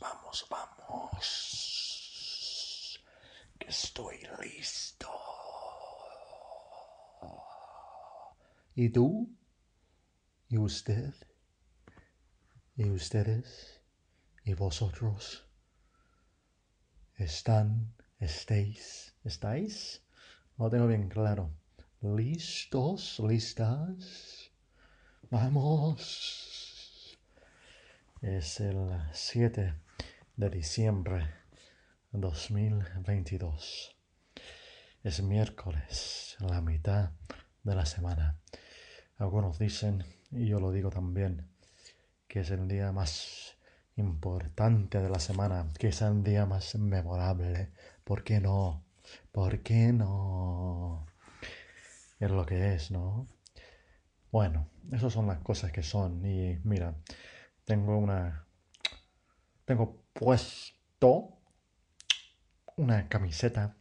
vamos, vamos. Que estoy listo. ¿Y tú? ¿Y usted? ¿Y ustedes? ¿Y vosotros? ¿Están? ¿Estáis? ¿Estáis? No tengo bien claro. ¿Listos? ¿Listas? Vamos. Es el 7 de diciembre de 2022. Es miércoles, la mitad de la semana. Algunos dicen, y yo lo digo también, que es el día más importante de la semana, que es el día más memorable. ¿Por qué no? ¿Por qué no? Es lo que es, ¿no? Bueno, esas son las cosas que son. Y mira, tengo una... Tengo puesto una camiseta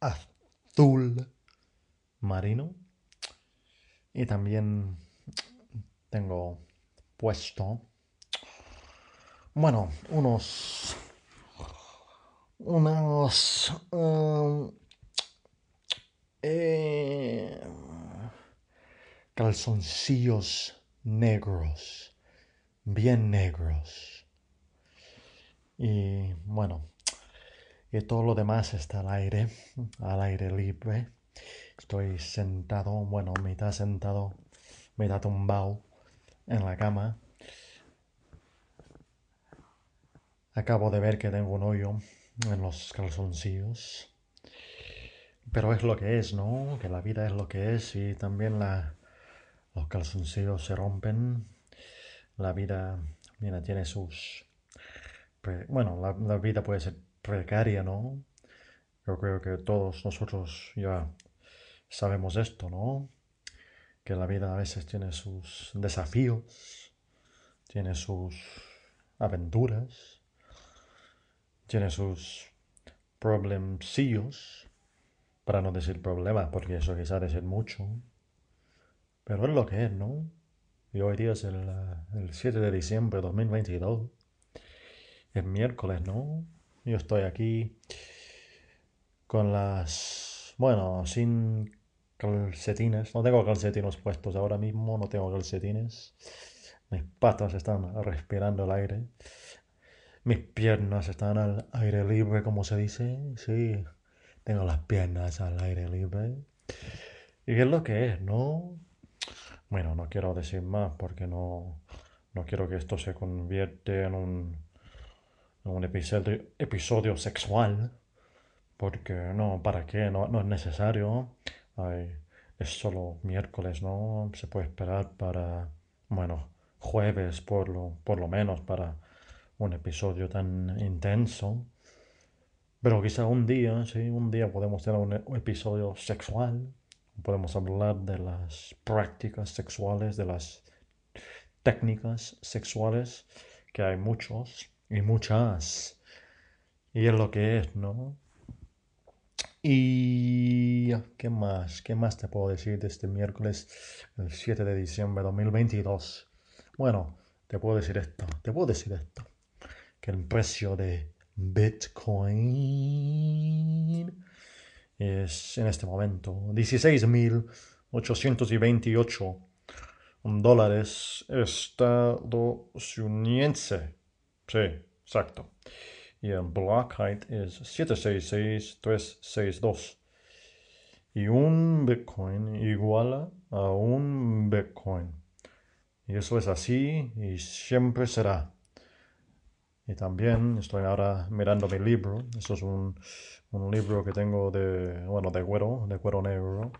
azul marino. Y también tengo puesto, bueno, unos, unos, um, eh, calzoncillos negros, bien negros. Y bueno, y todo lo demás está al aire, al aire libre. Estoy sentado, bueno, mitad sentado, mitad tumbado en la cama. Acabo de ver que tengo un hoyo en los calzoncillos. Pero es lo que es, ¿no? Que la vida es lo que es y también la, los calzoncillos se rompen. La vida, mira, tiene sus... Bueno, la, vida puede ser precaria, ¿no? Yo creo que todos nosotros ya sabemos esto, ¿no? Que la vida a veces tiene sus desafíos, tiene sus aventuras, tiene sus problemsillos, para no decir problemas, porque eso quizá de ser mucho. Pero es lo que es, ¿no? Y hoy día es el, el 7 de diciembre de 2022. Es miércoles, ¿no? Yo estoy aquí con las... Bueno, sin calcetines. No tengo calcetines puestos ahora mismo, no tengo calcetines. Mis patas están respirando el aire. Mis piernas están al aire libre, como se dice. Sí, tengo las piernas al aire libre. Y es lo que es, ¿no? Bueno, no quiero decir más porque no, no quiero que esto se convierta en un, un episodio, episodio sexual. Porque no, ¿para qué? No, no es necesario. Es solo miércoles, ¿no? Se puede esperar para, bueno, jueves por lo, por lo menos para un episodio tan intenso. Pero quizá un día, sí, un día podemos tener un, episodio sexual. Podemos hablar de las prácticas sexuales, de las técnicas sexuales, que hay muchos y muchas. Y es lo que es, ¿no? Y ¿qué más? ¿Qué más te puedo decir de este miércoles, el 7 de diciembre de 2022? Bueno, te puedo decir esto, te puedo decir esto, que el precio de Bitcoin es en este momento 16.828 dólares estadounidense. Sí, exacto y el block height es 766362. Y un Bitcoin iguala a un Bitcoin. Y eso es así y siempre será. Y también estoy ahora mirando mi libro. Eso es un, un libro que tengo de, bueno, de cuero, de cuero negro.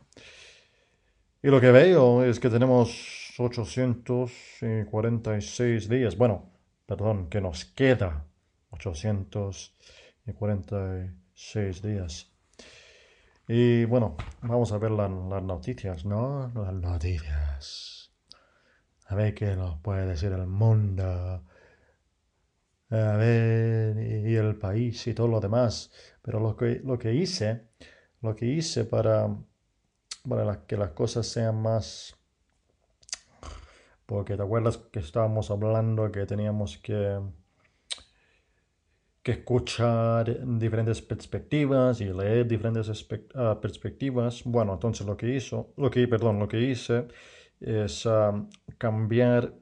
Y lo que veo es que tenemos 846 días. Bueno, perdón, que nos queda 846 días. Y bueno, vamos a ver las noticias, ¿no? Las noticias. A ver qué nos puede decir el mundo. A ver, y el país y todo lo demás. Pero lo que, lo que hice, lo que hice para, para que las cosas sean más... Porque te acuerdas que estábamos hablando que teníamos que que escuchar diferentes perspectivas y leer diferentes uh, perspectivas. Bueno, entonces lo que hizo, lo que, perdón, lo que hice es uh, cambiar,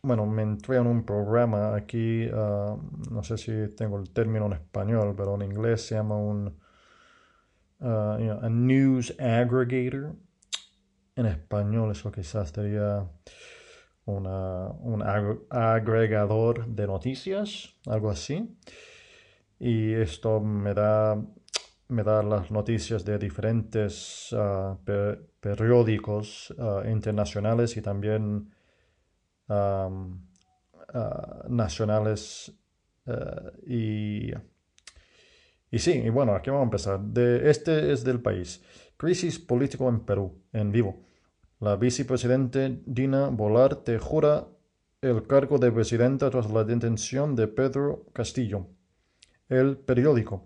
bueno, me entré en un programa aquí, uh, no sé si tengo el término en español, pero en inglés se llama un news aggregator. En español eso quizás sería una, un agregador de noticias, algo así. Y esto me da, me da las noticias de diferentes ah, periódicos ah, internacionales y también ah, nacionales. y, y sí, y bueno, aquí vamos a empezar. De, este es del país. Crisis político en Perú, en vivo. La vicepresidente Dina Bolarte jura el cargo de presidenta tras la detención de Pedro Castillo. El periódico.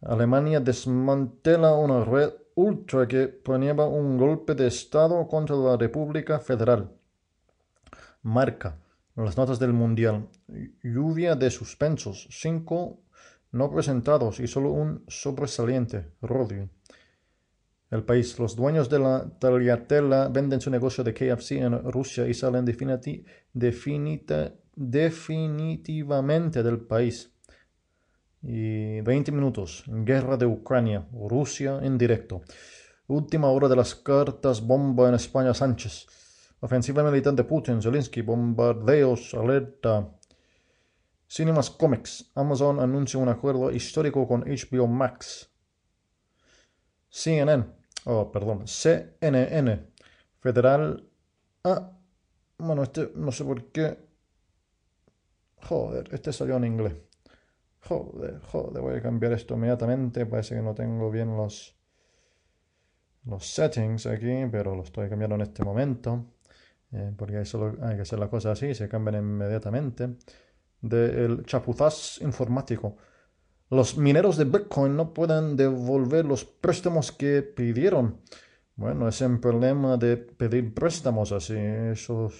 Alemania desmantela una red ultra que planeaba un golpe de Estado contra la República Federal. Marca. Las notas del Mundial. Lluvia de suspensos. Cinco no presentados y solo un sobresaliente. Rodri el país. Los dueños de la tagliatella venden su negocio de KFC en Rusia y salen definitivamente del país. Y 20 minutos. Guerra de Ucrania. Rusia en directo. Última hora de las cartas bomba en España Sánchez. Ofensiva militar de Putin, Zelensky, bombardeos, alerta. Cinemas Comics. Amazon anuncia un acuerdo histórico con HBO Max. CNN oh, perdón, CNN, Federal, ah, bueno, este no sé por qué, joder, este salió en inglés, joder, joder, voy a cambiar esto inmediatamente, parece que no tengo bien los, los settings aquí, pero lo estoy cambiando en este momento, eh, porque hay, solo, hay que hacer la cosa así, se cambian inmediatamente, del chapuzás informático. Los mineros de Bitcoin no pueden devolver los préstamos que pidieron. Bueno, es un problema de pedir préstamos así. Eso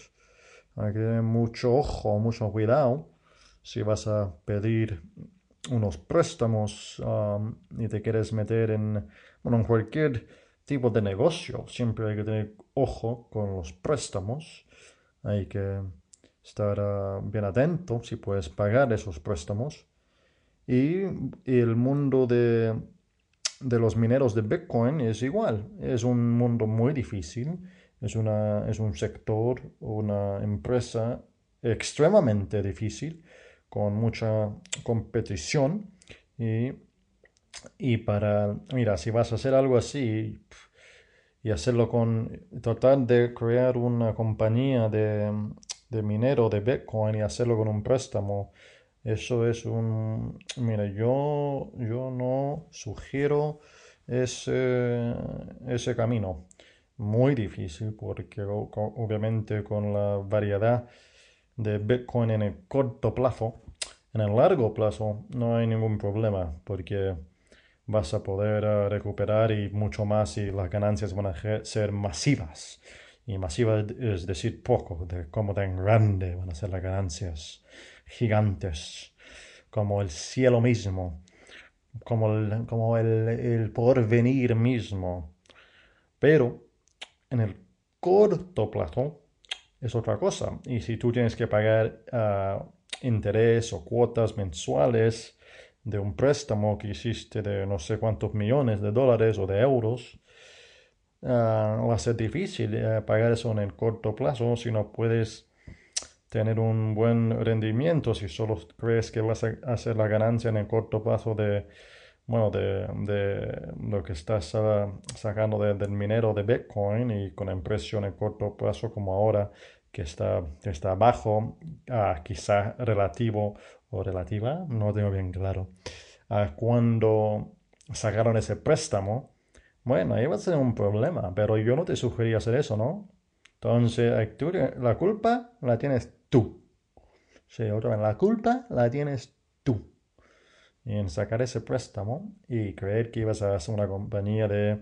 hay que tener mucho ojo, mucho cuidado. Si vas a pedir unos préstamos um, y te quieres meter en, bueno, en cualquier tipo de negocio, siempre hay que tener ojo con los préstamos. Hay que estar uh, bien atento si puedes pagar esos préstamos. Y el mundo de, los mineros de Bitcoin es igual. Es un mundo muy difícil. Es, una, es un sector, una empresa extremadamente difícil, con mucha competición. Y, y para, mira, si vas a hacer algo así y hacerlo con, tratar de crear una compañía de, de minero de Bitcoin y hacerlo con un préstamo eso es un... Mira, yo, yo no sugiero ese, ese camino. Muy difícil porque obviamente con la variedad de Bitcoin en el corto plazo, en el largo plazo no hay ningún problema porque vas a poder eh, recuperar y mucho más y las ganancias van a ser masivas. Y masivas es decir poco, de cómo tan grande van a ser las ganancias gigantes, como el cielo mismo, como el, como el, porvenir mismo. Pero en el corto plazo es otra cosa. Y si tú tienes que pagar uh, interés o cuotas mensuales de un préstamo que hiciste de no sé cuántos millones de dólares o de euros, uh, va a ser difícil uh, pagar eso en el corto plazo si no puedes tener un buen rendimiento si solo crees que vas a hacer la ganancia en el corto plazo de, bueno, de, lo que estás sacando del minero de Bitcoin y con el precio en el corto plazo como ahora que está, está bajo, a quizá relativo o relativa, no tengo bien claro, a cuando sacaron ese préstamo, bueno, va a ser un problema, pero yo no te sugería hacer eso, ¿no? Entonces, la culpa la tienes tú. La culpa la tienes tú. en sacar ese préstamo y creer que ibas a hacer una compañía de,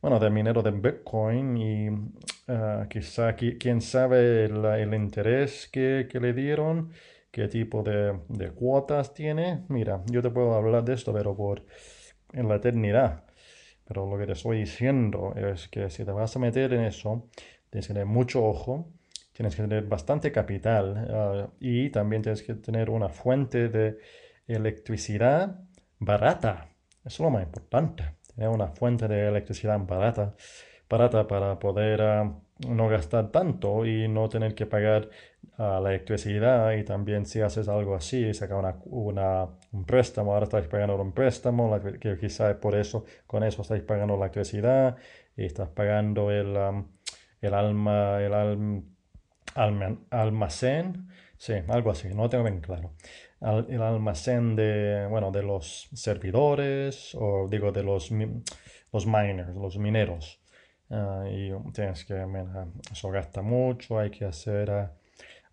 bueno, de minero de Bitcoin y uh, quizá, quién sabe, el, interés que, le dieron, qué tipo de, de cuotas tiene. Mira, yo te puedo hablar de esto, pero por en la eternidad. Pero lo que te estoy diciendo es que si te vas a meter en eso, tienes que tener mucho ojo, tienes que tener bastante capital ah, y también tienes que tener una fuente de electricidad barata. Eso es lo más importante, tener una fuente de electricidad barata, barata para poder ah, no gastar tanto y no tener que pagar uh, la electricidad y también si haces algo así, sacar una, una, un préstamo, ahora estáis pagando un préstamo, que quizás por eso, con eso estáis pagando la electricidad y estás pagando el, el alma, el almacén, sí, algo así, no tengo bien claro. el almacén de, bueno, de los servidores o digo de los, los miners, los mineros. Ah, y tienes que, eso gasta mucho, hay que hacer, ah,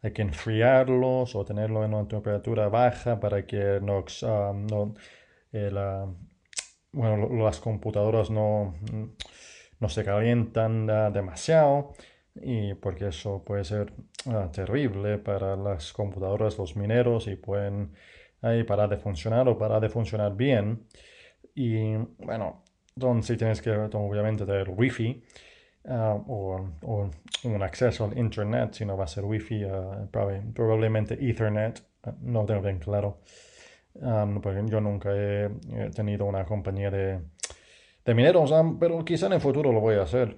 hay que enfriarlos o tenerlo en una temperatura baja para que no, ah, no bueno, las computadoras no, no se calientan demasiado y porque eso puede ser terrible para las computadoras, los mineros y pueden ahí parar de funcionar o parar de funcionar bien. Y bueno, entonces tienes que obviamente tener wifi uh, o, un acceso al internet, si no va a ser wifi, uh, probablemente ethernet, no tengo bien claro, um, porque yo nunca he, tenido una compañía de, de mineros, pero quizá en el futuro lo voy a hacer.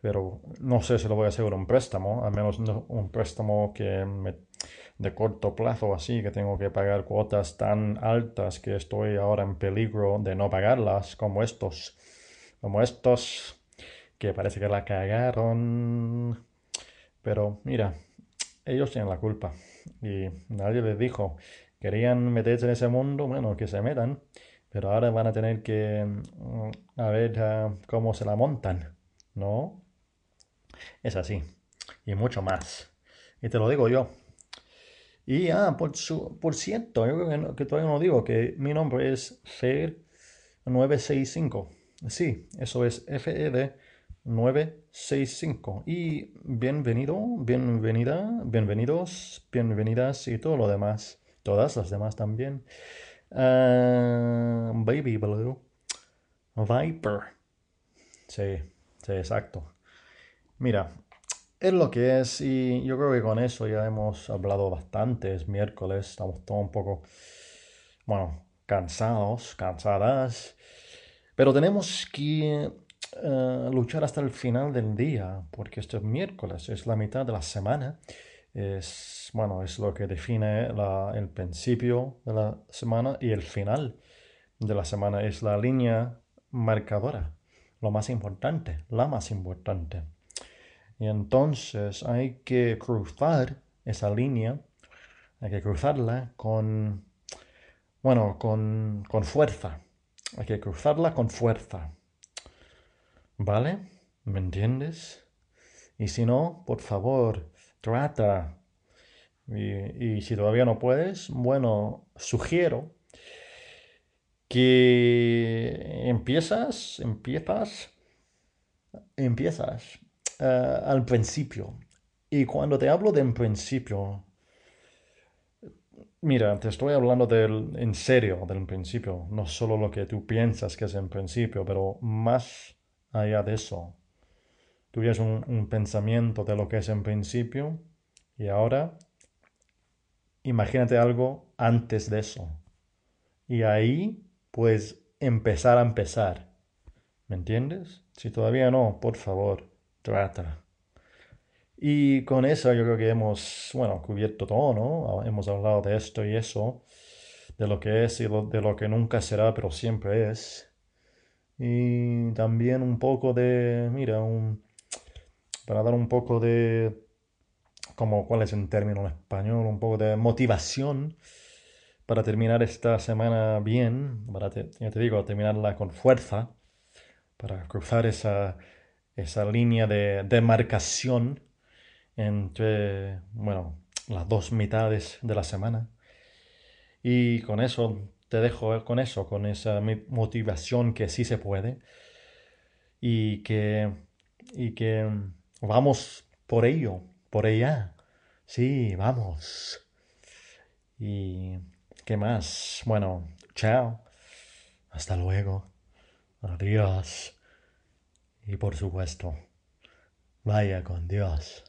Pero no sé si lo voy a hacer un préstamo, al menos un préstamo que me de corto plazo así, que tengo que pagar cuotas tan altas que estoy ahora en peligro de no pagarlas, como estos, como estos, que parece que la cagaron. Pero mira, ellos tienen la culpa y nadie les dijo, querían meterse en ese mundo, bueno, que se metan, pero ahora van a tener que mm, a ver ah, cómo se la montan, ¿no? Es así, y mucho más. Y te lo digo yo. Y, ah, por, su, por cierto, yo creo que, todavía no digo que mi nombre es Fer965. Sí, eso es FED 965. Y bienvenido, bienvenida, bienvenidos, bienvenidas y todo lo demás. Todas las demás también. Ah, baby Blue. Viper. Sí, sí, exacto. Mira, es lo que es y yo creo que con eso ya hemos hablado bastante. Es miércoles, estamos todos un poco, bueno, cansados, cansadas. Pero tenemos que eh, luchar hasta el final del día, porque este es miércoles, es la mitad de la semana. Es, bueno, es lo que define el principio de la semana y el final de la semana. Es la línea marcadora, lo más importante, la más importante. Y entonces hay que cruzar esa línea, hay que cruzarla con, bueno, con, con fuerza. Hay que cruzarla con fuerza. ¿Vale? ¿Me entiendes? Y si no, por favor, trata. Y, y si todavía no puedes, bueno, sugiero que empiezas, empiezas, empiezas eh, al principio. Y cuando te hablo de principio, mira, te estoy hablando del, en serio del principio, no solo lo que tú piensas que es en principio, pero más allá de eso. Tuvieras un, un pensamiento de lo que es en principio y ahora imagínate algo antes de eso. Y ahí, pues, empezar a empezar. ¿Me entiendes? Si todavía no, por favor, trata. Y con eso yo creo que hemos, bueno, cubierto todo, ¿no? Hemos hablado de esto y eso, de lo que es y de lo que nunca será, pero siempre es. Y también un poco de, mira, un, para dar un poco de, como, ¿cuál es el término en español? Un poco de motivación para terminar esta semana bien, para, ya te digo, terminarla con fuerza, para cruzar esa esa línea de demarcación entre, bueno, las dos mitades de la semana. Y con eso te dejo con eso, con esa motivación que sí se puede y que, y que vamos por ello, por ella. Sí, vamos. Y... ¿Qué más? Bueno, chao. Hasta luego. Adiós. Y por supuesto, vaya con Dios.